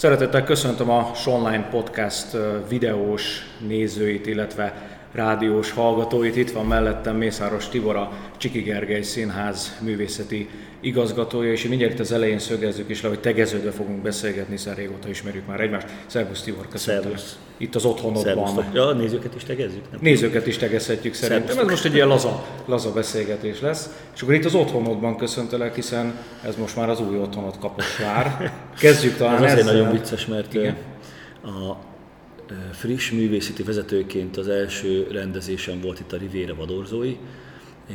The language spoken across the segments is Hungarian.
Szeretettel köszöntöm a Sonline Podcast videós nézőit, illetve rádiós hallgatóit. Itt van mellettem Mészáros Tibor, a Csiki Gergely Színház művészeti igazgatója, és mindjárt az elején szögezzük is le, hogy tegeződve fogunk beszélgetni, hiszen régóta ismerjük már egymást. Szervusz Tibor, köszönöm. Itt az otthonodban. Szervusztok. Ja, nézőket is tegezzük? Nem? Nézőket is tegezhetjük szerintem. Ez most egy ilyen laza, laza beszélgetés lesz. És akkor itt az otthonodban köszöntelek, hiszen ez most már az új otthonod Kaposvár. Kezdjük talán ez azért ezzel. nagyon vicces, mert Igen. a friss művészeti vezetőként az első rendezésem volt itt a Riviera Vadorzói,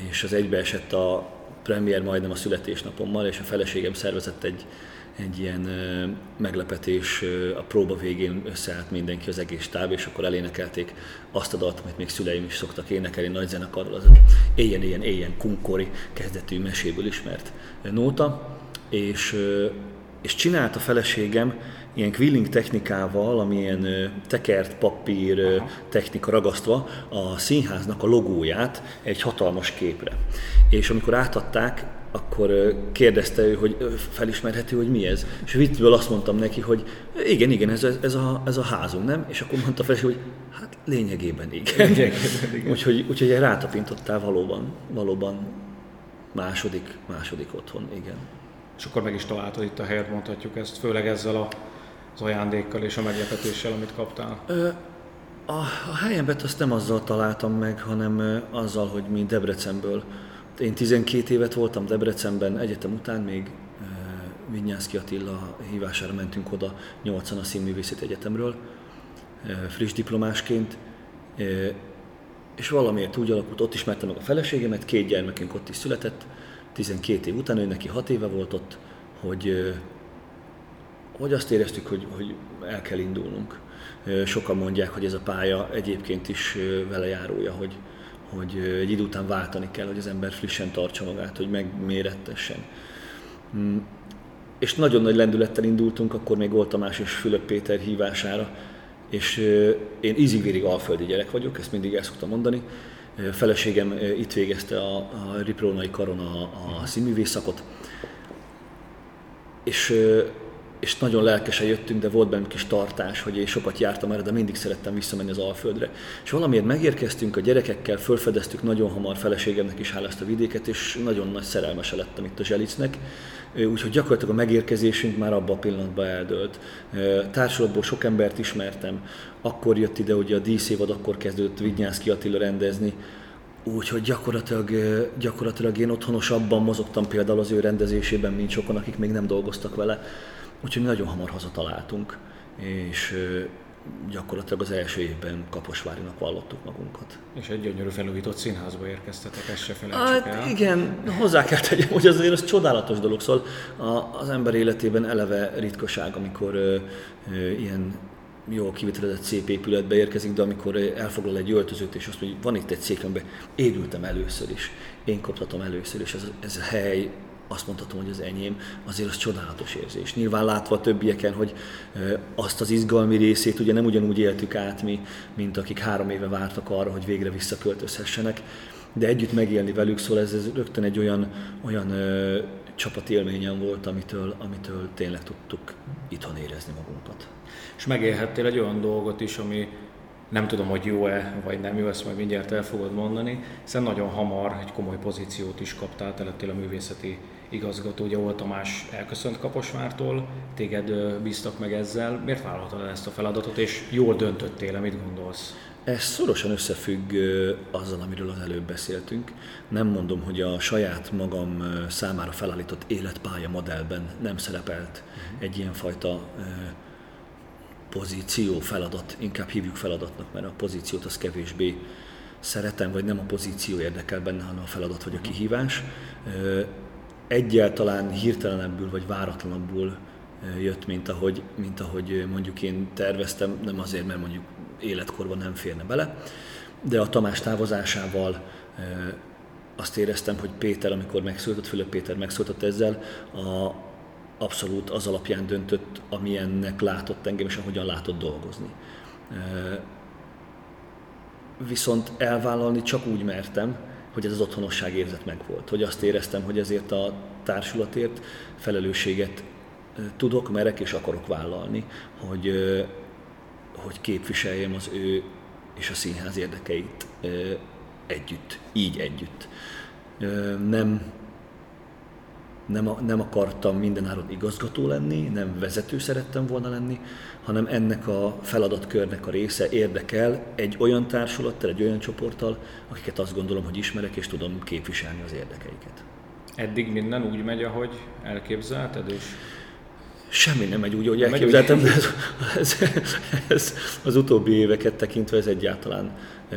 és az egybeesett a premier majdnem a születésnapommal, és a feleségem szervezett egy, egy ilyen meglepetés, a próba végén összeállt mindenki, az egész táb, és akkor elénekelték azt a dalt, amit még szüleim is szoktak énekelni nagy zenekarral, az Éjjen, éjjen, éjjen kunkori kezdetű meséből ismert nóta, és, és csinált a feleségem ilyen quilling technikával, amilyen tekert papír Aha. technika ragasztva a színháznak a logóját egy hatalmas képre. És amikor átadták, akkor kérdezte ő, hogy felismerhető, hogy mi ez. És viccből azt mondtam neki, hogy igen, igen, ez, ez, a, ez a házunk, nem? És akkor mondta fel, hogy hát lényegében igen. Lényegében igen. úgyhogy, úgyhogy rátapintottál valóban, valóban második, második otthon, igen. És akkor meg is találtad itt a helyet, mondhatjuk ezt, főleg ezzel a az ajándékkal és a meglepetéssel, amit kaptál? Ö, a, a helyemet azt nem azzal találtam meg, hanem azzal, hogy mi Debrecenből. Én 12 évet voltam Debrecenben, egyetem után még Vinyánszki Attila hívására mentünk oda 80 a Színművészeti Egyetemről, friss diplomásként, és valamiért úgy alakult, ott ismertem meg a feleségemet, két gyermekünk ott is született, 12 év után, ő neki 6 éve volt ott, hogy hogy azt éreztük, hogy, hogy el kell indulnunk. Sokan mondják, hogy ez a pálya egyébként is vele járója, hogy, hogy egy idő után váltani kell, hogy az ember frissen tartsa magát, hogy megmérettessen. Mm. És nagyon nagy lendülettel indultunk, akkor még volt Tamás és Fülöp Péter hívására, és én ízigvérig alföldi gyerek vagyok, ezt mindig el szoktam mondani. Feleségem itt végezte a, a Riprónai Karon a, a színművész szakot, és és nagyon lelkesen jöttünk, de volt bennünk kis tartás, hogy én sokat jártam erre, de mindig szerettem visszamenni az Alföldre. És valamiért megérkeztünk a gyerekekkel, fölfedeztük nagyon hamar feleségemnek is hála ezt a vidéket, és nagyon nagy szerelmese lettem itt a Zselicnek. Úgyhogy gyakorlatilag a megérkezésünk már abban a pillanatban eldőlt. Társulatból sok embert ismertem, akkor jött ide ugye a díszévad, akkor kezdődött Vignyánszki Attila rendezni, Úgyhogy gyakorlatilag, gyakorlatilag én otthonosabban mozogtam például az ő rendezésében, mint sokan, akik még nem dolgoztak vele. Úgyhogy mi nagyon hamar hazataláltunk, és gyakorlatilag az első évben Kaposvárinak vallottuk magunkat. És egy gyönyörű felújított színházba érkeztetek, ezt se felejtsük hát, el. Igen, hozzá kell tegyem, hogy azért az csodálatos dolog, szóval az ember életében eleve ritkaság, amikor ö, ö, ilyen jó kivitelezett szép épületbe érkezik, de amikor elfoglal egy öltözőt, és azt mondja, hogy van itt egy szék, amiben érültem először is, én koptatom először is, ez, ez a hely azt mondhatom, hogy az enyém, azért az csodálatos érzés. Nyilván látva a többieken, hogy azt az izgalmi részét ugye nem ugyanúgy éltük át mi, mint akik három éve vártak arra, hogy végre visszaköltözhessenek, de együtt megélni velük, szóval ez, ez rögtön egy olyan, olyan ö, csapatélményem volt, amitől, amitől tényleg tudtuk itthon érezni magunkat. És megélhettél egy olyan dolgot is, ami nem tudom, hogy jó-e, vagy nem jó, ezt majd mindjárt el fogod mondani, hiszen nagyon hamar egy komoly pozíciót is kaptál, te lettél a művészeti igazgató, ugye volt Tamás elköszönt Kaposvártól, téged bíztak meg ezzel, miért vállaltad el ezt a feladatot, és jól döntöttél mit gondolsz? Ez szorosan összefügg azzal, amiről az előbb beszéltünk. Nem mondom, hogy a saját magam számára felállított életpálya modellben nem szerepelt uh-huh. egy ilyenfajta pozíció, feladat, inkább hívjuk feladatnak, mert a pozíciót az kevésbé szeretem, vagy nem a pozíció érdekel benne, hanem a feladat vagy a kihívás. Egyáltalán hirtelenebbül vagy váratlanabbul jött, mint ahogy, mint ahogy mondjuk én terveztem, nem azért, mert mondjuk életkorban nem férne bele, de a Tamás távozásával azt éreztem, hogy Péter, amikor megszólított, Fülöp Péter megszólított ezzel, a, abszolút az alapján döntött, amilyennek látott engem, és ahogyan látott dolgozni. Viszont elvállalni csak úgy mertem, hogy ez az otthonosság érzet megvolt, hogy azt éreztem, hogy ezért a társulatért felelősséget tudok, merek és akarok vállalni, hogy, hogy képviseljem az ő és a színház érdekeit együtt, így együtt. Nem, nem, nem akartam mindenáron igazgató lenni, nem vezető szerettem volna lenni, hanem ennek a feladatkörnek a része érdekel egy olyan társulattal, egy olyan csoporttal, akiket azt gondolom, hogy ismerek és tudom képviselni az érdekeiket. Eddig minden úgy megy, ahogy elképzelted, és Semmi nem megy úgy, hogy elképzeltem, de ez, ez, ez, az utóbbi éveket tekintve ez egyáltalán e,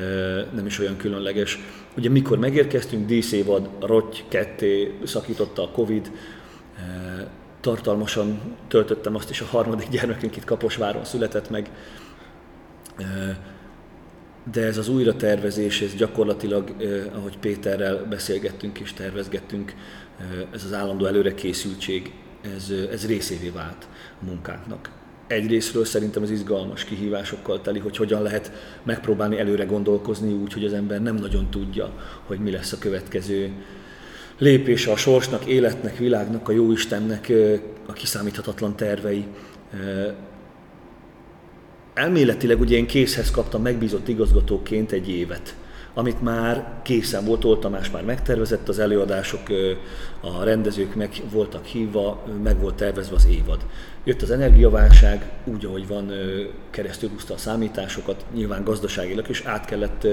nem is olyan különleges. Ugye mikor megérkeztünk, díszévad, rotty, ketté szakította a Covid, e, tartalmasan töltöttem azt is, a harmadik gyermekünk itt Kaposváron született meg, e, de ez az újratervezés, ez gyakorlatilag, ahogy Péterrel beszélgettünk és tervezgettünk, ez az állandó előrekészültség ez, ez részévé vált a munkánknak. Egyrésztről szerintem az izgalmas kihívásokkal teli, hogy hogyan lehet megpróbálni előre gondolkozni úgy, hogy az ember nem nagyon tudja, hogy mi lesz a következő lépése a sorsnak, életnek, világnak, a jóistennek a kiszámíthatatlan tervei. Elméletileg ugye én készhez kaptam megbízott igazgatóként egy évet amit már készen volt, Olt Tamás már megtervezett, az előadások, a rendezők meg voltak hívva, meg volt tervezve az évad. Jött az energiaválság, úgy, ahogy van, keresztül húzta a számításokat, nyilván gazdaságilag is át kellett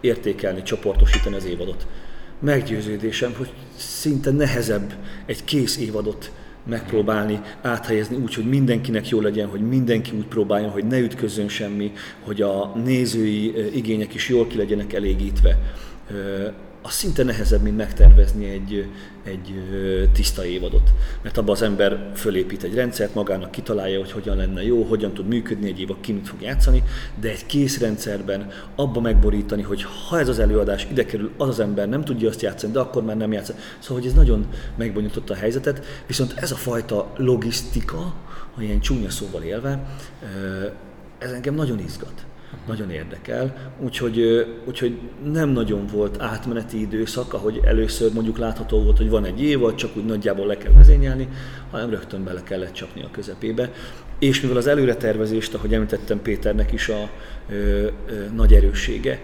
értékelni, csoportosítani az évadot. Meggyőződésem, hogy szinte nehezebb egy kész évadot megpróbálni áthelyezni úgy, hogy mindenkinek jó legyen, hogy mindenki úgy próbáljon, hogy ne ütközzön semmi, hogy a nézői igények is jól ki legyenek elégítve az szinte nehezebb, mint megtervezni egy, egy tiszta évadot. Mert abban az ember fölépít egy rendszert, magának kitalálja, hogy hogyan lenne jó, hogyan tud működni egy év, ki mit fog játszani, de egy kész rendszerben abba megborítani, hogy ha ez az előadás ide kerül, az az ember nem tudja azt játszani, de akkor már nem játszani. Szóval, hogy ez nagyon megbonyolította a helyzetet, viszont ez a fajta logisztika, ha ilyen csúnya szóval élve, ez engem nagyon izgat nagyon érdekel. Úgyhogy, úgyhogy nem nagyon volt átmeneti időszak, ahogy először mondjuk látható volt, hogy van egy évad, csak úgy nagyjából le kell vezényelni, hanem rögtön bele kellett csapni a közepébe. És mivel az előretervezést, ahogy említettem Péternek is a ö, ö, nagy erőssége,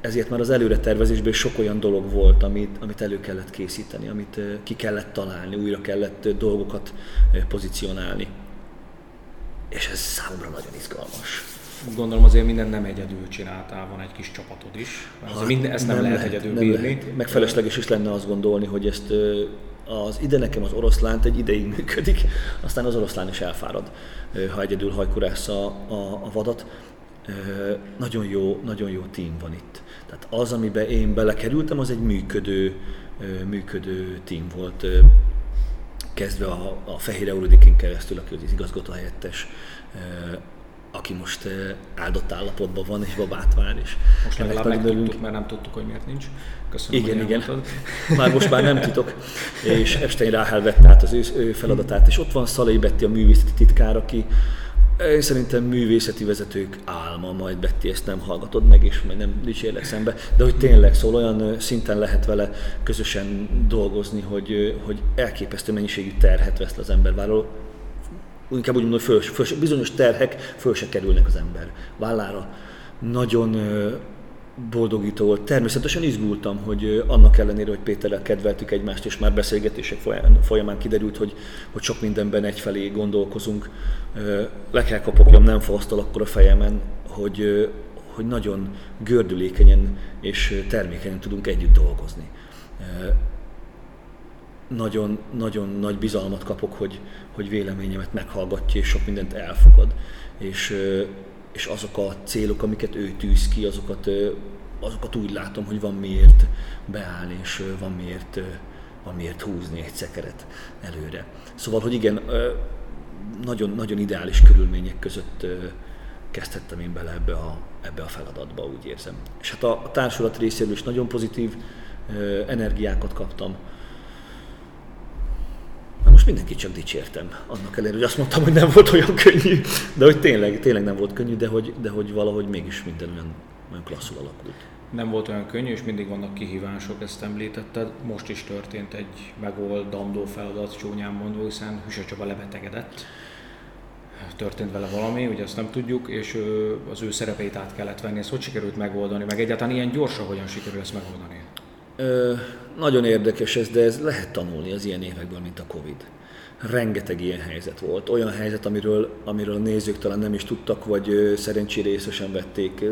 ezért már az előretervezésben sok olyan dolog volt, amit, amit elő kellett készíteni, amit ki kellett találni, újra kellett dolgokat pozícionálni. És ez számomra nagyon izgalmas gondolom azért minden nem egyedül csináltál, van egy kis csapatod is. Hát, minden, ezt nem, nem lehet, lehet egyedül nem bírni. Lehet. Meg felesleges is lenne azt gondolni, hogy ezt az ide nekem az oroszlánt egy ideig működik, aztán az oroszlán is elfárad, ha egyedül hajkurássz a, a, a vadat. Nagyon jó, nagyon jó tím van itt. Tehát az, amiben én belekerültem, az egy működő, működő tím volt kezdve a, a Fehér Euridikén keresztül, aki az igazgató helyettes, aki most áldott állapotban van, és babát vár, és most legalább megtudtuk, mert nem tudtuk, hogy miért nincs. Köszönöm, igen, igen. Már most már nem titok. És Epstein Ráhel vette át az ő, ő feladatát, és ott van Szalai Betty, a művészeti titkár, aki én szerintem művészeti vezetők álma, majd Betty ezt nem hallgatod meg, és majd nem dicsérlek szembe, de hogy tényleg szól, olyan szinten lehet vele közösen dolgozni, hogy, hogy elképesztő mennyiségű terhet vesz az ember vállal, inkább úgy mondom, föl, föl, bizonyos terhek föl se kerülnek az ember vállára. Nagyon boldogító volt. Természetesen izgultam, hogy annak ellenére, hogy Péterrel kedveltük egymást, és már beszélgetések folyamán kiderült, hogy, hogy sok mindenben egyfelé gondolkozunk. Le kell kapokljam, nem fasztal akkor a fejemen, hogy, hogy nagyon gördülékenyen és termékenyen tudunk együtt dolgozni nagyon, nagyon nagy bizalmat kapok, hogy, hogy véleményemet meghallgatja és sok mindent elfogad. És, és azok a célok, amiket ő tűz ki, azokat, azokat úgy látom, hogy van miért beállni, és van miért, van miért húzni egy szekeret előre. Szóval, hogy igen, nagyon, nagyon ideális körülmények között kezdhettem én bele ebbe a, ebbe a feladatba, úgy érzem. És hát a, a társulat részéről is nagyon pozitív energiákat kaptam, most mindenkit csak dicsértem, annak ellenére, hogy azt mondtam, hogy nem volt olyan könnyű, de hogy tényleg, tényleg nem volt könnyű, de hogy, de hogy valahogy mégis minden olyan, olyan klasszul alakult. nem volt olyan könnyű, és mindig vannak kihívások, ezt említetted. Most is történt egy megoldandó feladat, csúnyán mondva, hiszen Hüse Csaba lebetegedett. Történt vele valami, ugye azt nem tudjuk, és az ő szerepeit át kellett venni. Ezt hogy sikerült megoldani, meg egyáltalán ilyen gyorsan hogyan sikerül ezt megoldani? Ö, nagyon érdekes ez, de ez lehet tanulni az ilyen évekből, mint a Covid. Rengeteg ilyen helyzet volt. Olyan helyzet, amiről, amiről a nézők talán nem is tudtak, vagy szerencsére észre sem vették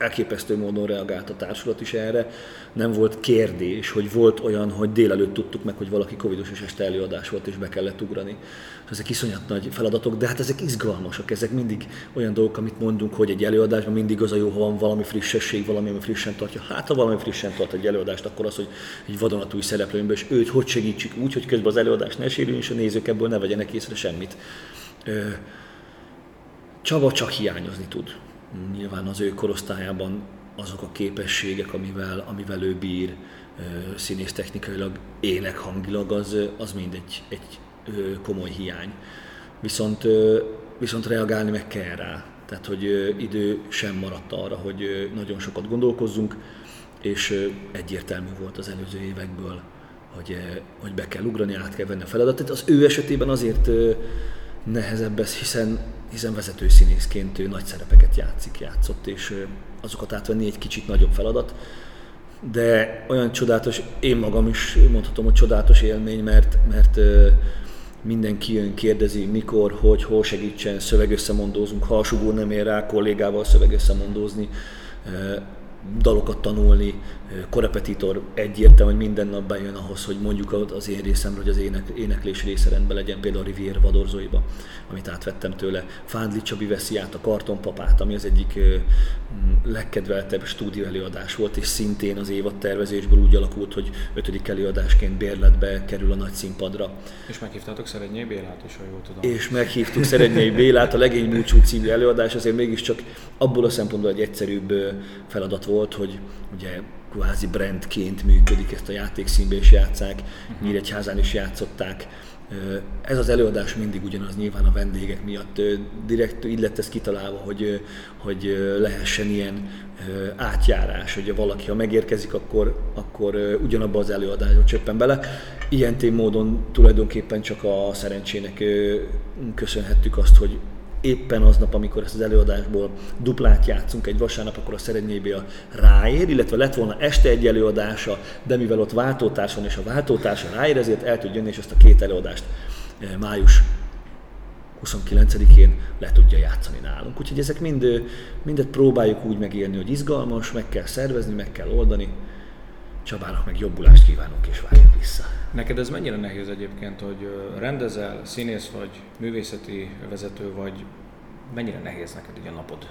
elképesztő módon reagált a társulat is erre. Nem volt kérdés, hogy volt olyan, hogy délelőtt tudtuk meg, hogy valaki covidos és este előadás volt, és be kellett ugrani. Ezek iszonyat nagy feladatok, de hát ezek izgalmasak, ezek mindig olyan dolgok, amit mondunk, hogy egy előadásban mindig az a jó, ha van valami frissesség, valami, ami frissen tartja. Hát ha valami frissen tart egy előadást, akkor az, hogy egy vadonatúj szereplőnbe, és őt hogy segítsük úgy, hogy közben az előadás ne sérüljön, és a nézők ebből ne vegyenek észre semmit. Csaba csak hiányozni tud nyilván az ő korosztályában azok a képességek, amivel, amivel ő bír, színész technikailag, hangilag, az, az mind egy, egy komoly hiány. Viszont, viszont reagálni meg kell rá. Tehát, hogy idő sem maradt arra, hogy nagyon sokat gondolkozzunk, és egyértelmű volt az előző évekből, hogy, hogy be kell ugrani, át kell venni a feladatot. Az ő esetében azért nehezebb ez, hiszen, hiszen vezető színészként ő nagy szerepeket játszik, játszott, és azokat átvenni egy kicsit nagyobb feladat. De olyan csodálatos, én magam is mondhatom, hogy csodálatos élmény, mert, mert mindenki jön, kérdezi, mikor, hogy, hol segítsen, szövegösszemondózunk, ha a sugó nem ér rá kollégával szövegösszemondózni, dalokat tanulni, korepetitor egyértelmű, hogy minden nap bejön ahhoz, hogy mondjuk az én részemről, hogy az ének, éneklés része rendben legyen, például a Rivier Vadorzóiba, amit átvettem tőle. Fándli Csabi veszi át a Kartonpapát, ami az egyik legkedveltebb stúdió előadás volt, és szintén az évad tervezésből úgy alakult, hogy ötödik előadásként bérletbe kerül a nagy színpadra. És meghívtátok Szerednyei Bélát is, ha jól tudom. És meghívtuk Szerednyei Bélát, a Legény Múcsú című előadás azért mégiscsak abból a szempontból egy egyszerűbb feladat volt, hogy ugye kvázi brandként működik, ezt a játékszínbe is játszák, uh-huh. Nyíregyházán is játszották. Ez az előadás mindig ugyanaz, nyilván a vendégek miatt. Direkt így lett ez kitalálva, hogy, hogy lehessen ilyen átjárás, hogy valaki, ha megérkezik, akkor, akkor ugyanabba az előadásba csöppen bele. Ilyen módon tulajdonképpen csak a szerencsének köszönhettük azt, hogy éppen aznap, amikor ezt az előadásból duplát játszunk egy vasárnap, akkor a Szerednyébél ráér, illetve lett volna este egy előadása, de mivel ott váltótárs van, és a váltótársa ráér, ezért el tud jönni, és ezt a két előadást eh, május 29-én le tudja játszani nálunk. Úgyhogy ezek mind, eh, mindet próbáljuk úgy megélni, hogy izgalmas, meg kell szervezni, meg kell oldani. Csabának meg jobbulást kívánunk, és várjuk vissza. Neked ez mennyire nehéz egyébként, hogy rendezel, színész vagy, művészeti vezető vagy, mennyire nehéz neked így a napod?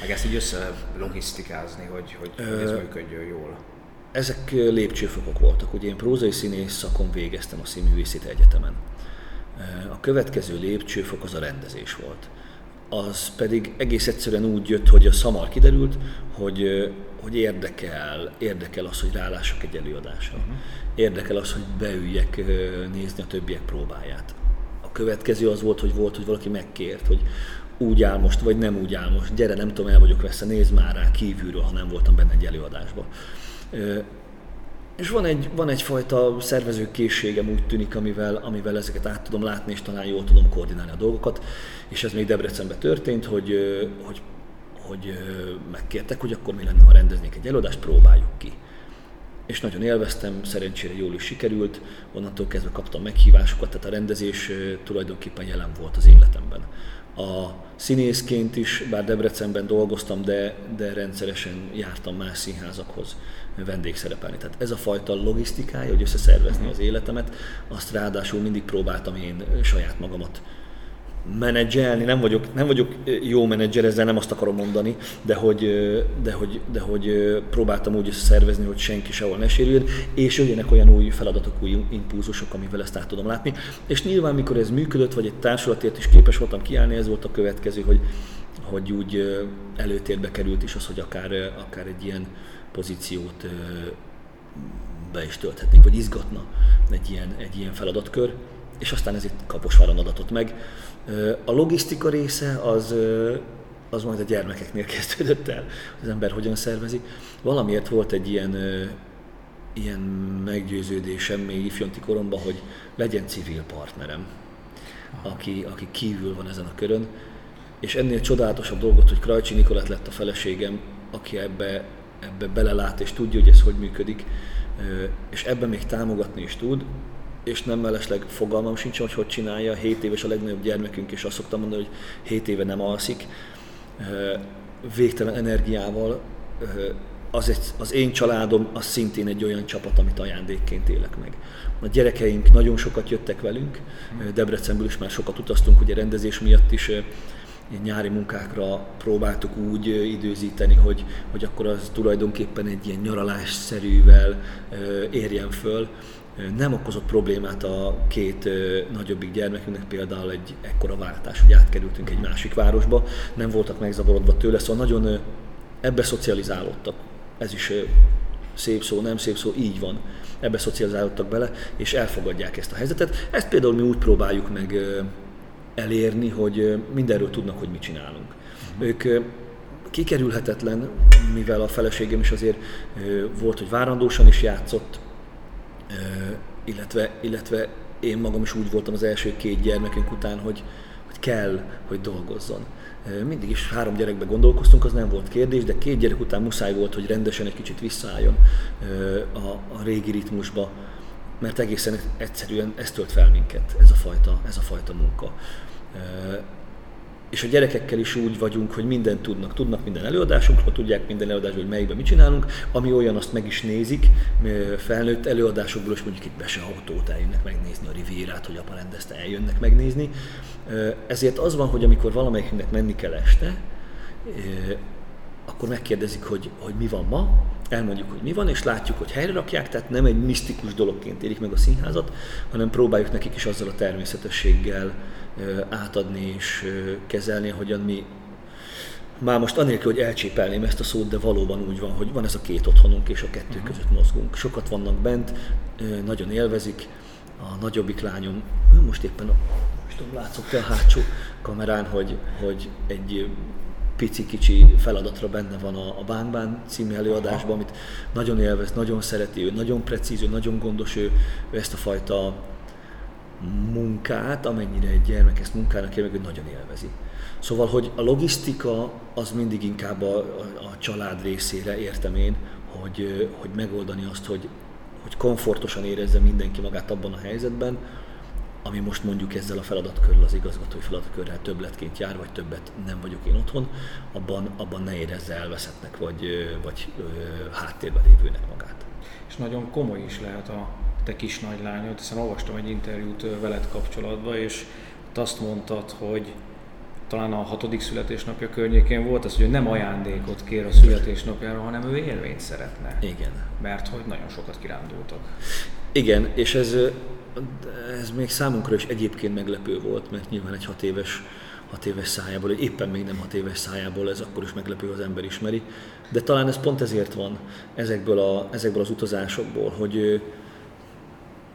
Meg ezt így össze logisztikázni, hogy, hogy, ez működjön jól. Ezek lépcsőfokok voltak. Ugye én prózai színész szakon végeztem a Színművészeti Egyetemen. A következő lépcsőfok az a rendezés volt az pedig egész egyszerűen úgy jött, hogy a szamal kiderült, hogy, hogy érdekel, érdekel az, hogy rálássak egy előadásra. Uh-huh. Érdekel az, hogy beüljek nézni a többiek próbáját. A következő az volt, hogy volt, hogy valaki megkért, hogy úgy áll most, vagy nem úgy áll most, gyere, nem tudom, el vagyok veszve, nézd már rá kívülről, ha nem voltam benne egy előadásban. És van, egy, van egyfajta szervezőkészségem úgy tűnik, amivel, amivel ezeket át tudom látni, és talán jól tudom koordinálni a dolgokat. És ez még Debrecenben történt, hogy, hogy, hogy megkértek, hogy akkor mi lenne, ha rendeznék egy előadást, próbáljuk ki. És nagyon élveztem, szerencsére jól is sikerült, onnantól kezdve kaptam meghívásokat, tehát a rendezés tulajdonképpen jelen volt az életemben. A színészként is, bár Debrecenben dolgoztam, de, de rendszeresen jártam más színházakhoz vendégszerepelni. Tehát ez a fajta logisztikája, hogy összeszervezni az életemet, azt ráadásul mindig próbáltam én saját magamat menedzselni, nem vagyok, nem vagyok jó menedzser, ezzel nem azt akarom mondani, de hogy, de hogy, de hogy próbáltam úgy szervezni, hogy senki sehol ne sérüljön, és jöjjenek olyan új feladatok, új impulzusok, amivel ezt át tudom látni. És nyilván, mikor ez működött, vagy egy társulatért is képes voltam kiállni, ez volt a következő, hogy, hogy úgy előtérbe került is az, hogy akár, akár egy ilyen pozíciót be is tölthetnék, vagy izgatna egy ilyen, egy ilyen feladatkör, és aztán ez itt Kaposváron adatott meg. A logisztika része az, az majd a gyermekeknél kezdődött el, az ember hogyan szervezi. Valamiért volt egy ilyen, ilyen meggyőződésem még ifjonti koromban, hogy legyen civil partnerem, aki, aki kívül van ezen a körön, és ennél csodálatosabb dolgot, hogy Krajcsi Nikolát lett a feleségem, aki ebbe, ebbe belelát és tudja, hogy ez hogy működik, és ebben még támogatni is tud, és nem mellesleg fogalmam sincs, hogy hogy csinálja. 7 éves a legnagyobb gyermekünk, és azt szoktam mondani, hogy 7 éve nem alszik. Végtelen energiával. Az, egy, az én családom az szintén egy olyan csapat, amit ajándékként élek meg. A gyerekeink nagyon sokat jöttek velünk, Debrecenből is már sokat utaztunk, ugye rendezés miatt is nyári munkákra próbáltuk úgy időzíteni, hogy, hogy akkor az tulajdonképpen egy ilyen nyaralásszerűvel érjen föl. Nem okozott problémát a két nagyobbik gyermekünknek, például egy ekkora váltás, hogy átkerültünk egy másik városba, nem voltak megzavarodva tőle, szóval nagyon ebbe szocializálódtak. Ez is szép szó, nem szép szó, így van. Ebbe szocializálódtak bele, és elfogadják ezt a helyzetet. Ezt például mi úgy próbáljuk meg elérni, hogy mindenről tudnak, hogy mit csinálunk. Uh-huh. Ők kikerülhetetlen, mivel a feleségem is azért volt, hogy várandósan is játszott, illetve, illetve én magam is úgy voltam az első két gyermekünk után, hogy, hogy kell, hogy dolgozzon. Mindig is három gyerekbe gondolkoztunk, az nem volt kérdés, de két gyerek után muszáj volt, hogy rendesen egy kicsit visszaálljon a, a régi ritmusba, mert egészen egyszerűen ez tölt fel minket, ez a fajta, ez a fajta munka. És a gyerekekkel is úgy vagyunk, hogy mindent tudnak. Tudnak minden előadásunkról, tudják minden előadásból, hogy melyikben mit csinálunk. Ami olyan, azt meg is nézik. Felnőtt előadásokból is mondjuk itt be se autót eljönnek megnézni a rivérát, hogy apa rendezte, eljönnek megnézni. Ezért az van, hogy amikor valamelyiknek menni kell este, akkor megkérdezik, hogy, hogy mi van ma, elmondjuk, hogy mi van, és látjuk, hogy helyre rakják, tehát nem egy misztikus dologként élik meg a színházat, hanem próbáljuk nekik is azzal a természetességgel átadni és kezelni, hogyan mi már most anélkül, hogy elcsépelném ezt a szót, de valóban úgy van, hogy van ez a két otthonunk, és a kettő uh-huh. között mozgunk. Sokat vannak bent, nagyon élvezik. A nagyobbik lányom, most éppen, most tudom, látszott a hátsó kamerán, hogy, hogy egy pici-kicsi feladatra benne van a, a Bánbán című előadásban, amit nagyon élvez, nagyon szereti, ő nagyon precíz, ő nagyon gondos, ő, ő ezt a fajta munkát, amennyire egy gyermek ezt munkának él, meg nagyon élvezi. Szóval, hogy a logisztika az mindig inkább a, a, a család részére értem én, hogy, hogy megoldani azt, hogy, hogy komfortosan érezze mindenki magát abban a helyzetben, ami most mondjuk ezzel a feladatkörrel, az igazgatói feladatkörrel többletként jár, vagy többet nem vagyok én otthon, abban, abban ne érezze elveszettnek, vagy, vagy háttérben lévőnek magát. És nagyon komoly is lehet a te kis nagylányod, hiszen olvastam egy interjút veled kapcsolatban, és azt mondtad, hogy talán a hatodik születésnapja környékén volt az, hogy ő nem ajándékot kér a születésnapjára, hanem ő élményt szeretne. Igen. Mert hogy nagyon sokat kirándultak. Igen, és ez, ez még számunkra is egyébként meglepő volt, mert nyilván egy hat éves, hat éves szájából, vagy éppen még nem hat éves szájából, ez akkor is meglepő, az ember ismeri. De talán ez pont ezért van ezekből, a, ezekből az utazásokból, hogy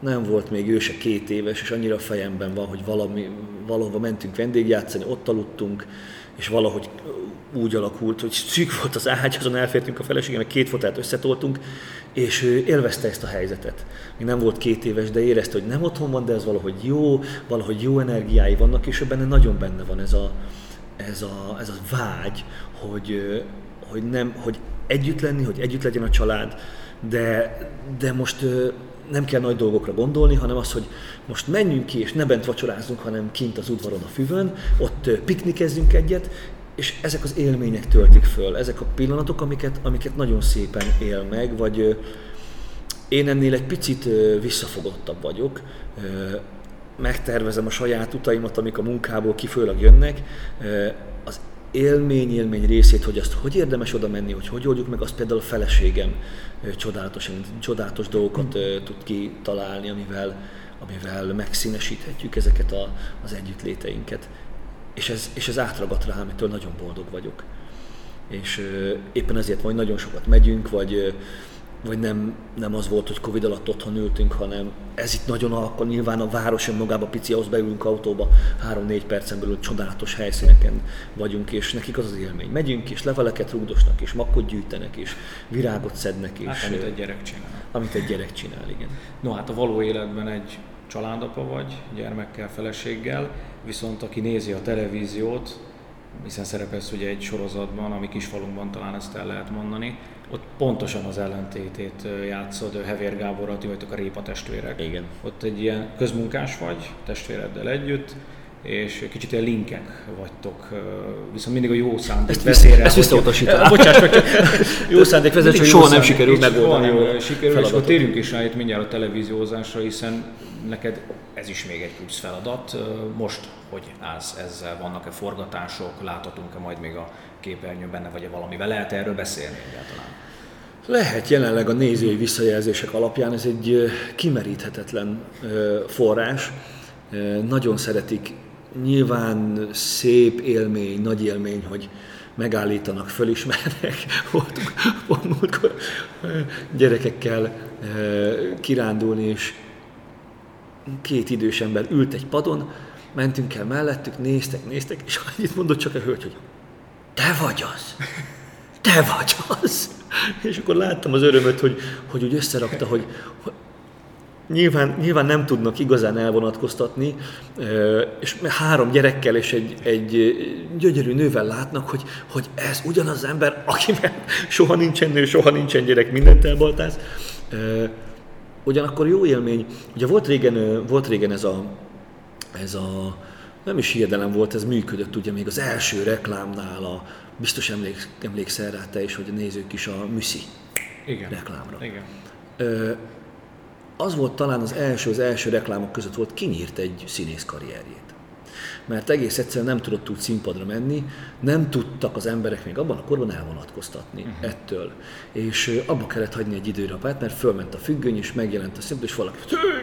nem volt még ő se két éves, és annyira a fejemben van, hogy valami, valahova mentünk vendégjátszani, ott aludtunk, és valahogy úgy alakult, hogy szűk volt az ágy, azon elfértünk a feleségemmel, két fotát összetoltunk, és ő élvezte ezt a helyzetet. Még nem volt két éves, de érezte, hogy nem otthon van, de ez valahogy jó, valahogy jó energiái vannak, és ő benne nagyon benne van ez a, ez a, ez a vágy, hogy, hogy, nem, hogy együtt lenni, hogy együtt legyen a család, de, de most nem kell nagy dolgokra gondolni, hanem az, hogy most menjünk ki, és ne bent vacsorázzunk, hanem kint az udvaron a füvön, ott piknikezzünk egyet, és ezek az élmények töltik föl, ezek a pillanatok, amiket, amiket nagyon szépen él meg, vagy én ennél egy picit visszafogottabb vagyok, megtervezem a saját utaimat, amik a munkából kifőleg jönnek, az élmény, élmény részét, hogy azt hogy érdemes oda menni, hogy hogy oldjuk meg, azt például a feleségem csodálatos, csodálatos dolgokat tud kitalálni, amivel, amivel megszínesíthetjük ezeket a, az együttléteinket. És ez, és ez átragadt rá, amitől nagyon boldog vagyok. És éppen ezért majd nagyon sokat megyünk, vagy vagy nem, nem az volt, hogy Covid alatt otthon ültünk, hanem ez itt nagyon alakul, nyilván a város önmagában pici, ahhoz beülünk autóba, három-négy percen belül csodálatos helyszíneken vagyunk, és nekik az az élmény. Megyünk, és leveleket rúgdosnak, és makkot gyűjtenek, és virágot szednek. És, hát, amit egy gyerek csinál. Amit egy gyerek csinál, igen. No hát a való életben egy családapa vagy, gyermekkel, feleséggel, viszont aki nézi a televíziót, hiszen szerepelsz ugye egy sorozatban, ami kisfalunkban talán ezt el lehet mondani, ott pontosan az ellentétét játszod Hevér Gáborral, ti vagytok a Répa testvérek. Igen. Ott egy ilyen közmunkás vagy, testvéreddel együtt, és kicsit ilyen linkek vagytok, viszont mindig a jó szándék vezére. Ezt visszautasítom. Bocsáss meg, jó szándék vezet, csak soha nem sikerül megoldani. Soha sikerül, és akkor térjünk is rá itt mindjárt a televíziózásra, hiszen neked ez is még egy plusz feladat. Most hogy állsz ezzel, vannak-e forgatások, láthatunk-e majd még a képernyőn benne, vagy valamivel lehet erről beszélni egyáltalán? Lehet jelenleg a nézői visszajelzések alapján, ez egy kimeríthetetlen forrás. Nagyon szeretik, nyilván szép élmény, nagy élmény, hogy megállítanak, fölismernek. Voltunk múltkor gyerekekkel kirándulni, és két idős ember ült egy padon, mentünk el mellettük, néztek, néztek, és annyit mondott csak a hölgy, hogy te vagy az, te vagy az. És akkor láttam az örömöt, hogy, hogy úgy összerakta, hogy, hogy nyilván, nyilván nem tudnak igazán elvonatkoztatni, és három gyerekkel és egy, egy gyönyörű nővel látnak, hogy, hogy ez ugyanaz az ember, akivel soha nincsen nő, soha nincsen gyerek, mindent elbaltáz. Ugyanakkor jó élmény, ugye volt régen, volt régen ez a, ez a nem is hiedelem volt, ez működött ugye még az első reklámnál, a, biztos emléksz, emlékszel rá te is, hogy a nézők is a Müszi Igen. reklámra. Igen. Ö, az volt talán az első, az első reklámok között volt, kinyírt egy színész karrierjét mert egész egyszerűen nem tudott úgy színpadra menni, nem tudtak az emberek még abban a korban elvonatkoztatni uh-huh. ettől. És abba kellett hagyni egy időre a párt, mert fölment a függöny, és megjelent a színpad, és valaki,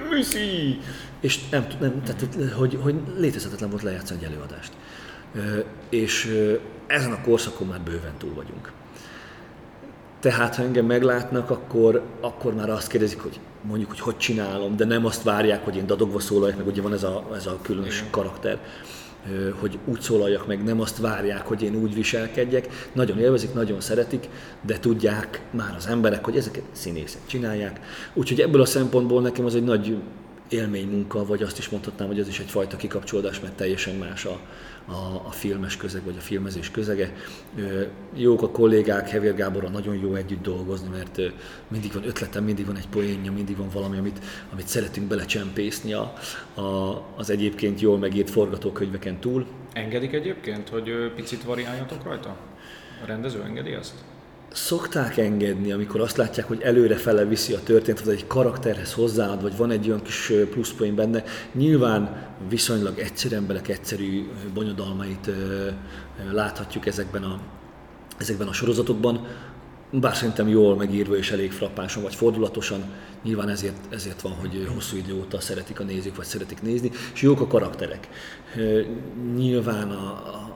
Missy! És nem, nem tehát, hogy, hogy létezhetetlen volt lejátszani egy előadást. És ezen a korszakon már bőven túl vagyunk. Tehát, ha engem meglátnak, akkor, akkor már azt kérdezik, hogy mondjuk, hogy hogy csinálom, de nem azt várják, hogy én dadogva szólaljak, meg ugye van ez a, ez a különös Igen. karakter, hogy úgy szólaljak meg, nem azt várják, hogy én úgy viselkedjek. Nagyon élvezik, nagyon szeretik, de tudják már az emberek, hogy ezeket színészek csinálják. Úgyhogy ebből a szempontból nekem az egy nagy élménymunka, vagy azt is mondhatnám, hogy ez is egyfajta kikapcsolódás, mert teljesen más a, a, a filmes közeg, vagy a filmezés közege. Jók a kollégák, Hevér Gáborral nagyon jó együtt dolgozni, mert mindig van ötletem, mindig van egy poénja, mindig van valami, amit, amit szeretünk belecsempészni a, a, az egyébként jól megírt forgatókönyveken túl. Engedik egyébként, hogy picit variáljatok rajta? A rendező engedi azt? Szokták engedni, amikor azt látják, hogy előre fele viszi a történet, vagy egy karakterhez hozzáad, vagy van egy olyan kis pluszpoint benne. Nyilván viszonylag egyszerű emberek egyszerű bonyodalmait láthatjuk ezekben a, ezekben a sorozatokban, bár szerintem jól megírva és elég frappánsan vagy fordulatosan, nyilván ezért, ezért van, hogy hosszú idő óta szeretik a nézők, vagy szeretik nézni, és jók a karakterek. Nyilván a, a,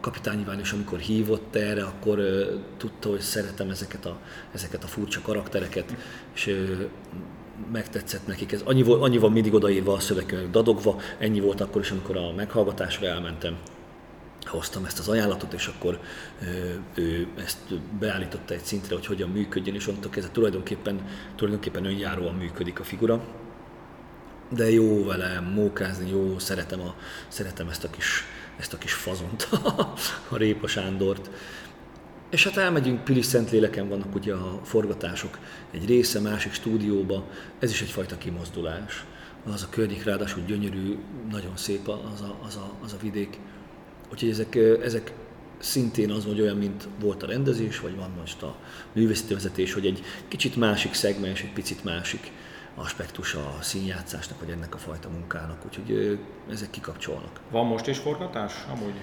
kapitány Iván is, amikor hívott erre, akkor tudta, hogy szeretem ezeket a, ezeket a furcsa karaktereket, és megtetszett nekik. Ez annyi, annyi van mindig odaírva a szövegkönyv dadogva, ennyi volt akkor is, amikor a meghallgatásra elmentem hoztam ezt az ajánlatot, és akkor ő ezt beállította egy szintre, hogy hogyan működjön, és onnantól kezdve tulajdonképpen, tulajdonképpen önjáróan működik a figura. De jó vele mókázni, jó, szeretem, a, szeretem ezt a kis ezt a kis fazont, a Répa Sándort. És hát elmegyünk, Pilis Szentléleken vannak ugye a forgatások egy része, másik stúdióba, ez is egyfajta kimozdulás. Az a környék ráadásul gyönyörű, nagyon szép az a, az a, az a vidék. Úgyhogy ezek, ezek szintén az, hogy olyan, mint volt a rendezés, vagy van most a művészeti vezetés, hogy egy kicsit másik szegmens, egy picit másik aspektus a színjátszásnak, vagy ennek a fajta munkának, úgyhogy ezek kikapcsolnak. Van most is forgatás amúgy?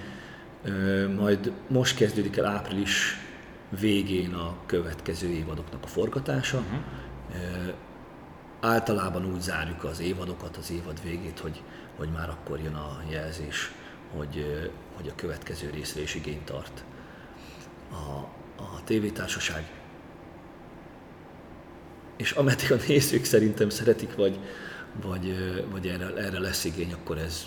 Majd most kezdődik el április végén a következő évadoknak a forgatása. Uh-huh. Általában úgy zárjuk az évadokat, az évad végét, hogy, hogy már akkor jön a jelzés, hogy, hogy a következő részre is igényt tart. A, a tévétársaság és ameddig a nézők szerintem szeretik, vagy, vagy, vagy erre, erre lesz igény, akkor ez,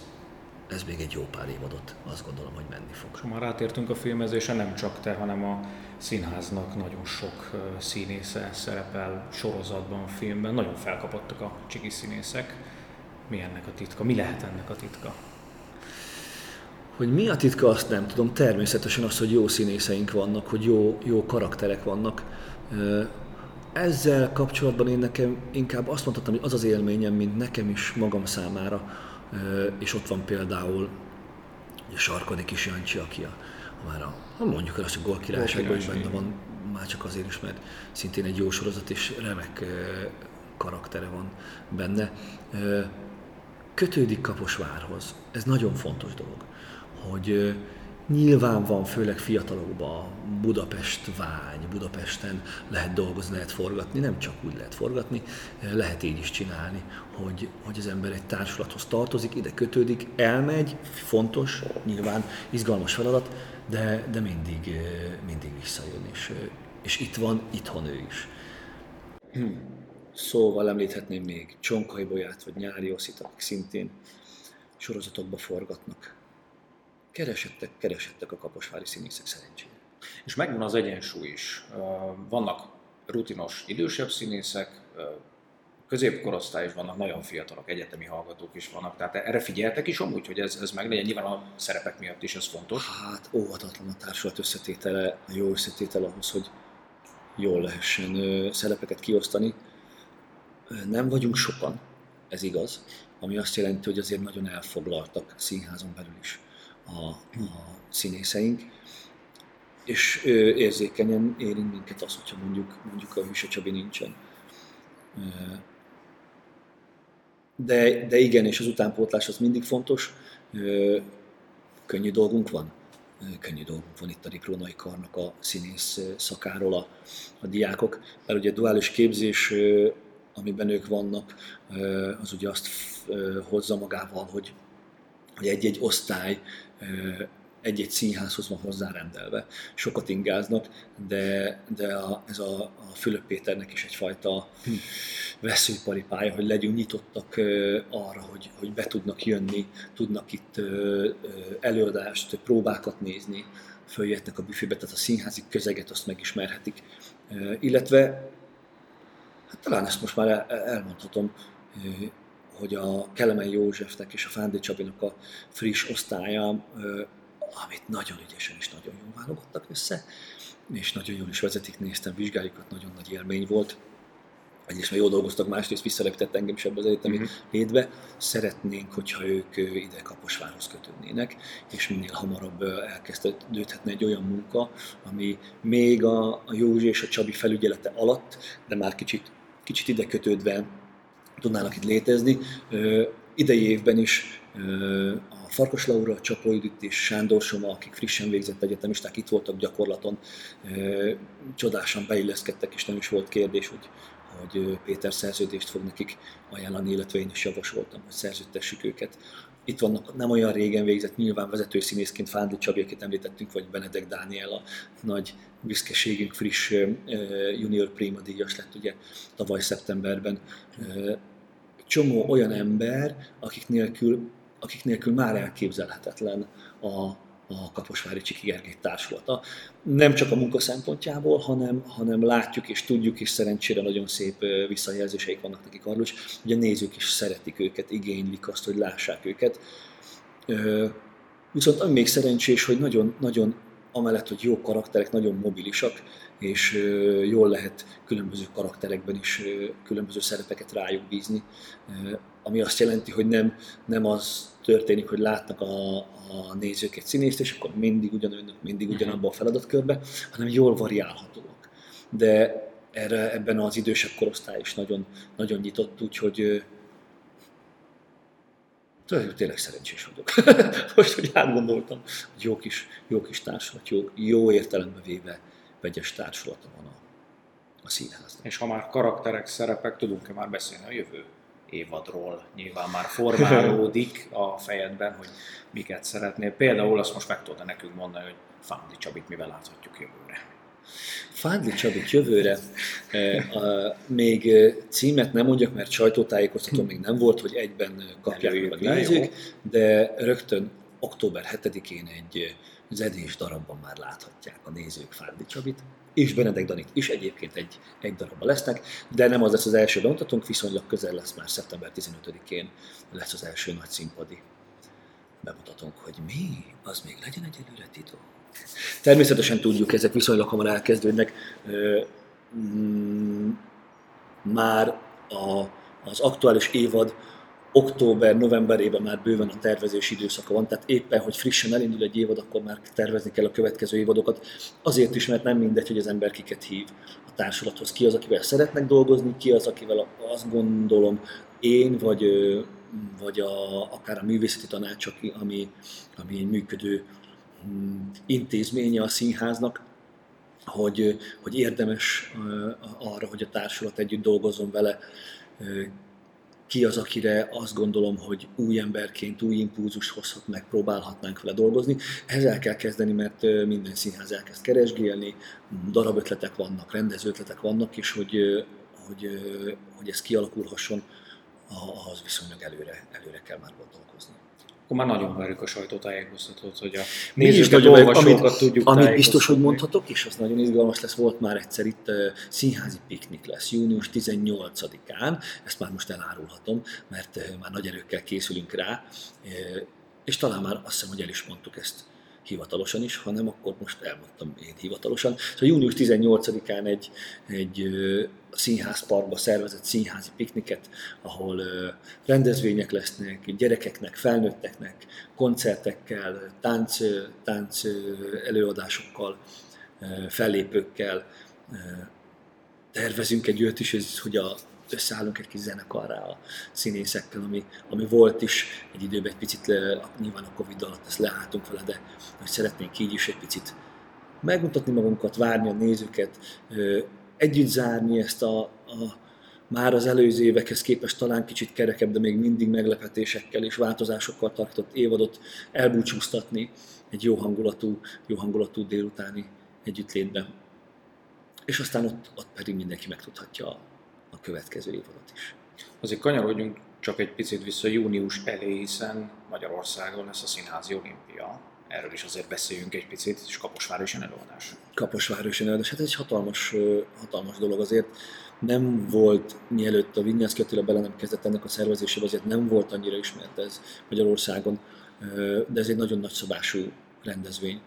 ez még egy jó pár évadot azt gondolom, hogy menni fog. És már rátértünk a filmezésre, nem csak te, hanem a színháznak nagyon sok színésze szerepel sorozatban, filmben. Nagyon felkapottak a csiki színészek. Mi ennek a titka? Mi lehet ennek a titka? Hogy mi a titka, azt nem tudom. Természetesen az, hogy jó színészeink vannak, hogy jó, jó karakterek vannak. Ezzel kapcsolatban én nekem inkább azt mondhatom, hogy az az élményem, mint nekem is magam számára, és ott van például a Sarkadi kis Jancsi, aki a, már a, mondjuk el azt, hogy gól királyságban is benne van, már csak azért is, mert szintén egy jó sorozat és remek karaktere van benne. Kötődik Kaposvárhoz. Ez nagyon fontos dolog, hogy Nyilván van, főleg fiatalokban Budapest vágy, Budapesten lehet dolgozni, lehet forgatni, nem csak úgy lehet forgatni, lehet így is csinálni, hogy, hogy az ember egy társulathoz tartozik, ide kötődik, elmegy, fontos, nyilván izgalmas feladat, de, de mindig, mindig visszajön, és, és itt van itthon ő is. Szóval említhetném még Csonkai Bolyát, vagy Nyári Oszit, akik szintén sorozatokba forgatnak keresettek, keresettek a kaposvári színészek szerencsére. És megvan az egyensúly is. Vannak rutinos idősebb színészek, középkorosztály is vannak, nagyon fiatalok, egyetemi hallgatók is vannak. Tehát erre figyeltek is amúgy, hogy ez, ez meglegyen? Nyilván a szerepek miatt is ez fontos. Hát óhatatlan a társulat összetétele, a jó összetétel ahhoz, hogy jól lehessen szerepeket kiosztani. Nem vagyunk sokan, ez igaz, ami azt jelenti, hogy azért nagyon elfoglaltak színházon belül is a, a színészeink, és ö, érzékenyen érint minket az, hogyha mondjuk, mondjuk a Hűse Csabi nincsen. De, de igen, és az utánpótlás az mindig fontos. Könnyű dolgunk van. Könnyű dolgunk van itt a Riprónai Karnak a színész szakáról a, a diákok, mert ugye duális képzés, amiben ők vannak, az ugye azt hozza magával, hogy hogy egy-egy osztály egy-egy színházhoz van hozzárendelve. Sokat ingáznak, de, de a, ez a, a Fülöp Péternek is egyfajta hm. veszőparipája, hogy legyünk nyitottak arra, hogy, hogy be tudnak jönni, tudnak itt előadást, próbákat nézni, följöhetnek a büfébe, tehát a színházi közeget azt megismerhetik. Illetve, hát talán ezt most már elmondhatom, hogy a Kelemen Józsefnek és a Fándi Csabinak a friss osztálya, amit nagyon ügyesen és nagyon jól válogattak össze, és nagyon jól is vezetik, néztem vizsgájukat, nagyon nagy élmény volt. Egyrészt mert jól dolgoztak, másrészt visszalépített engem is ebbe az egyetemi uh-huh. létbe. Szeretnénk, hogyha ők ide Kaposvárhoz kötődnének, és minél hamarabb elkezdődhetne egy olyan munka, ami még a, a Józsi és a Csabi felügyelete alatt, de már kicsit, kicsit ide kötődve tudnának itt létezni. Idei évben is a Farkas Laura, Csapó Judit és Sándor Soma, akik frissen végzett egyetemisták itt voltak gyakorlaton, csodásan beilleszkedtek, és nem is volt kérdés, hogy, hogy Péter szerződést fog nekik ajánlani, illetve én is javasoltam, hogy szerződtessük őket. Itt vannak nem olyan régen végzett, nyilván vezetőszínészként Fándi Csabi, akit említettünk, vagy Benedek Dániel, a nagy büszkeségünk, friss junior prima díjas lett ugye tavaly szeptemberben. Csomó olyan ember, akik nélkül, akik nélkül már elképzelhetetlen a, a Kaposvári Csiki Gergely társulata. Nem csak a munka szempontjából, hanem, hanem látjuk és tudjuk, és szerencsére nagyon szép visszajelzéseik vannak nekik arról hogy a nézők is szeretik őket, igénylik azt, hogy lássák őket. Viszont ami még szerencsés, hogy nagyon, nagyon amellett, hogy jó karakterek, nagyon mobilisak, és jól lehet különböző karakterekben is különböző szerepeket rájuk bízni, ami azt jelenti, hogy nem, nem az történik, hogy látnak a, a nézők egy színészt, és akkor mindig ugyanolyanok, mindig ugyanabban a feladatkörbe, hanem jól variálhatóak. De erre ebben az idősebb korosztály is nagyon, nagyon nyitott, úgyhogy tényleg szerencsés vagyok. Most, hogy átgondoltam, hogy jó kis, jó kis társulat, jó, jó értelembe véve vegyes társulata van a, a színháznak. És ha már karakterek, szerepek, tudunk-e már beszélni a jövő évadról? Nyilván már formálódik a fejedben, hogy miket szeretnél. Például azt most meg tudod nekünk mondani, hogy Fándi Csabit mivel láthatjuk jövőre. Fándli Csabit jövőre még címet nem mondjak, mert sajtótájékoztató még nem volt, hogy egyben kapják meg nézzük, de rögtön október 7-én egy zedés darabban már láthatják a nézők Fándli Csabit, és Benedek Danit is egyébként egy, egy darabban lesznek, de nem az lesz az első bemutatónk, viszonylag közel lesz már szeptember 15-én lesz az első nagy színpadi bemutatónk, hogy mi, az még legyen egy előre titok. Természetesen tudjuk, ezek viszonylag hamar elkezdődnek. Mm, már a, az aktuális évad október-novemberében már bőven a tervezési időszaka van, tehát éppen, hogy frissen elindul egy évad, akkor már tervezni kell a következő évadokat. Azért is, mert nem mindegy, hogy az ember kiket hív a társulathoz, ki az, akivel szeretnek dolgozni, ki az, akivel azt gondolom én, vagy, vagy a, akár a művészeti tanács, ami, ami egy működő intézménye a színháznak, hogy, hogy érdemes arra, hogy a társulat együtt dolgozzon vele, ki az, akire azt gondolom, hogy új emberként új impulzust hozhat, meg próbálhatnánk vele dolgozni. Ezzel kell kezdeni, mert minden színház elkezd keresgélni, darabötletek vannak, rendezőtletek vannak, és hogy, hogy, hogy ez kialakulhasson, ahhoz viszonylag előre, előre kell már gondolkozni akkor már nagyon várjuk a sajtótájékoztatót, hogy a nézőket, olvasókat amit, tudjuk Amit biztos, hogy mondhatok, és az nagyon izgalmas lesz, volt már egyszer itt uh, színházi piknik lesz, június 18-án, ezt már most elárulhatom, mert uh, már nagy erőkkel készülünk rá, uh, és talán már azt hiszem, hogy el is mondtuk ezt hivatalosan is, hanem akkor most elmondtam én hivatalosan. Szóval június 18-án egy, egy színházparkba szervezett színházi pikniket, ahol rendezvények lesznek, gyerekeknek, felnőtteknek, koncertekkel, tánc, tánc előadásokkal, fellépőkkel. Tervezünk egy olyat is, hogy a összeállunk egy kis zenekarrá a színészekkel, ami, ami volt is egy időben egy picit, le, nyilván a Covid alatt ezt leálltunk vele, de hogy szeretnénk így is egy picit megmutatni magunkat, várni a nézőket, együtt zárni ezt a, a már az előző évekhez képest talán kicsit kerekebb, de még mindig meglepetésekkel és változásokkal tartott évadot elbúcsúztatni egy jó hangulatú, jó hangulatú délutáni együttlétben. És aztán ott, ott pedig mindenki megtudhatja következő évadot is. Azért kanyarodjunk csak egy picit vissza június elé, hiszen Magyarországon lesz a Színházi Olimpia. Erről is azért beszéljünk egy picit, és Kaposvár is előadás. Kaposvár is előadás. Hát ez egy hatalmas, hatalmas dolog azért. Nem volt, mielőtt a Vinyászki Attila bele nem kezdett ennek a szervezésébe, azért nem volt annyira ismert ez Magyarországon, de ez egy nagyon nagy szabású rendezvény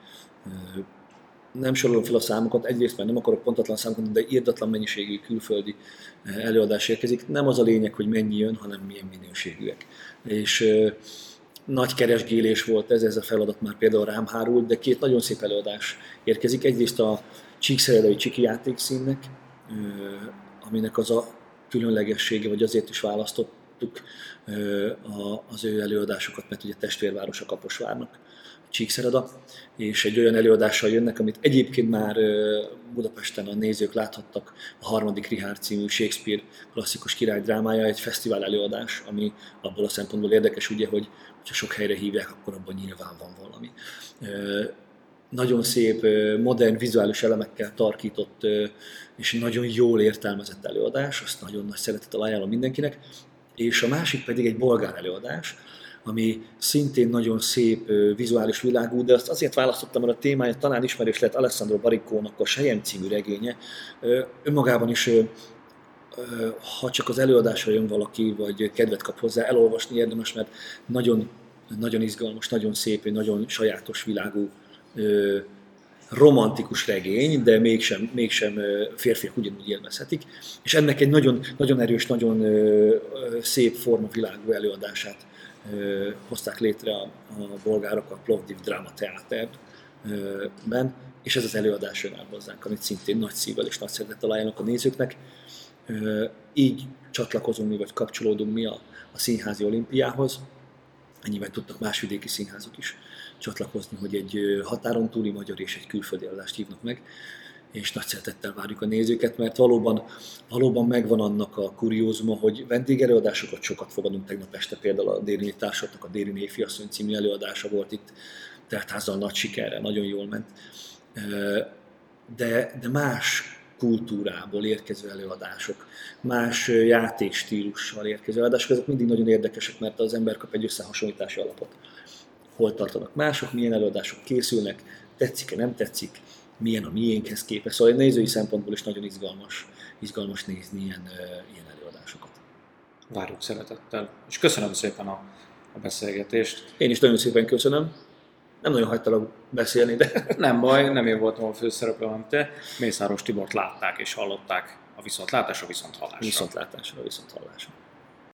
nem sorolom fel a számokat, egyrészt mert nem akarok pontatlan számokat, de írdatlan mennyiségű külföldi eh, előadás érkezik. Nem az a lényeg, hogy mennyi jön, hanem milyen minőségűek. És nagy keresgélés volt ez, ez a feladat már például rám hárult, de két nagyon szép előadás érkezik. Egyrészt a Csíkszeredai Csiki játékszínnek, aminek az a különlegessége, vagy azért is választottuk az ő előadásokat, mert ugye testvérváros a Kaposvárnak Csíkszereda, és egy olyan előadással jönnek, amit egyébként már Budapesten a nézők láthattak, a harmadik Richard című Shakespeare klasszikus királydrámája, egy fesztivál előadás, ami abból a szempontból érdekes, ugye, hogy ha sok helyre hívják, akkor abban nyilván van valami. Nagyon szép, modern, vizuális elemekkel tarkított és nagyon jól értelmezett előadás, azt nagyon nagy szeretettel ajánlom mindenkinek. És a másik pedig egy bolgár előadás, ami szintén nagyon szép vizuális világú, de azt azért választottam, mert a témája talán ismerős lett Alessandro Baricónak a Sejem című regénye. Önmagában is ha csak az előadásra jön valaki, vagy kedvet kap hozzá, elolvasni érdemes, mert nagyon, nagyon izgalmas, nagyon szép, nagyon sajátos világú romantikus regény, de mégsem, mégsem férfiak ugyanúgy élvezhetik. És ennek egy nagyon, nagyon erős, nagyon szép forma világú előadását hozták létre a, a bolgárok a Plovdiv Drama Teáterben, és ez az előadás jön el hozzánk, amit szintén nagy szívvel és nagy szeretettel ajánlok a nézőknek. Így csatlakozunk mi, vagy kapcsolódunk mi a, a színházi olimpiához. Ennyiben tudtak más vidéki színházak is csatlakozni, hogy egy határon túli magyar és egy külföldi előadást hívnak meg és nagy szeretettel várjuk a nézőket, mert valóban, valóban megvan annak a kuriózuma, hogy vendégelőadásokat sokat fogadunk tegnap este, például a Déri Társatnak a Déri Néfiasszony című előadása volt itt, tehát házzal nagy sikerre, nagyon jól ment. de, de más kultúrából érkező előadások, más játékstílussal érkező előadások, ezek mindig nagyon érdekesek, mert az ember kap egy összehasonlítási alapot. Hol tartanak mások, milyen előadások készülnek, tetszik-e, nem tetszik, milyen a miénkhez képest. Szóval nézői szempontból is nagyon izgalmas, izgalmas nézni ilyen, ilyen előadásokat. Várjuk szeretettel. És köszönöm szépen a, a beszélgetést. Én is nagyon szépen köszönöm. Nem nagyon hagytalak beszélni, de... Nem baj, nem én voltam a főszereplő, hanem te. Mészáros Tibort látták és hallották a viszontlátásra, viszont hallásra. Viszontlátásra, viszont hallásra.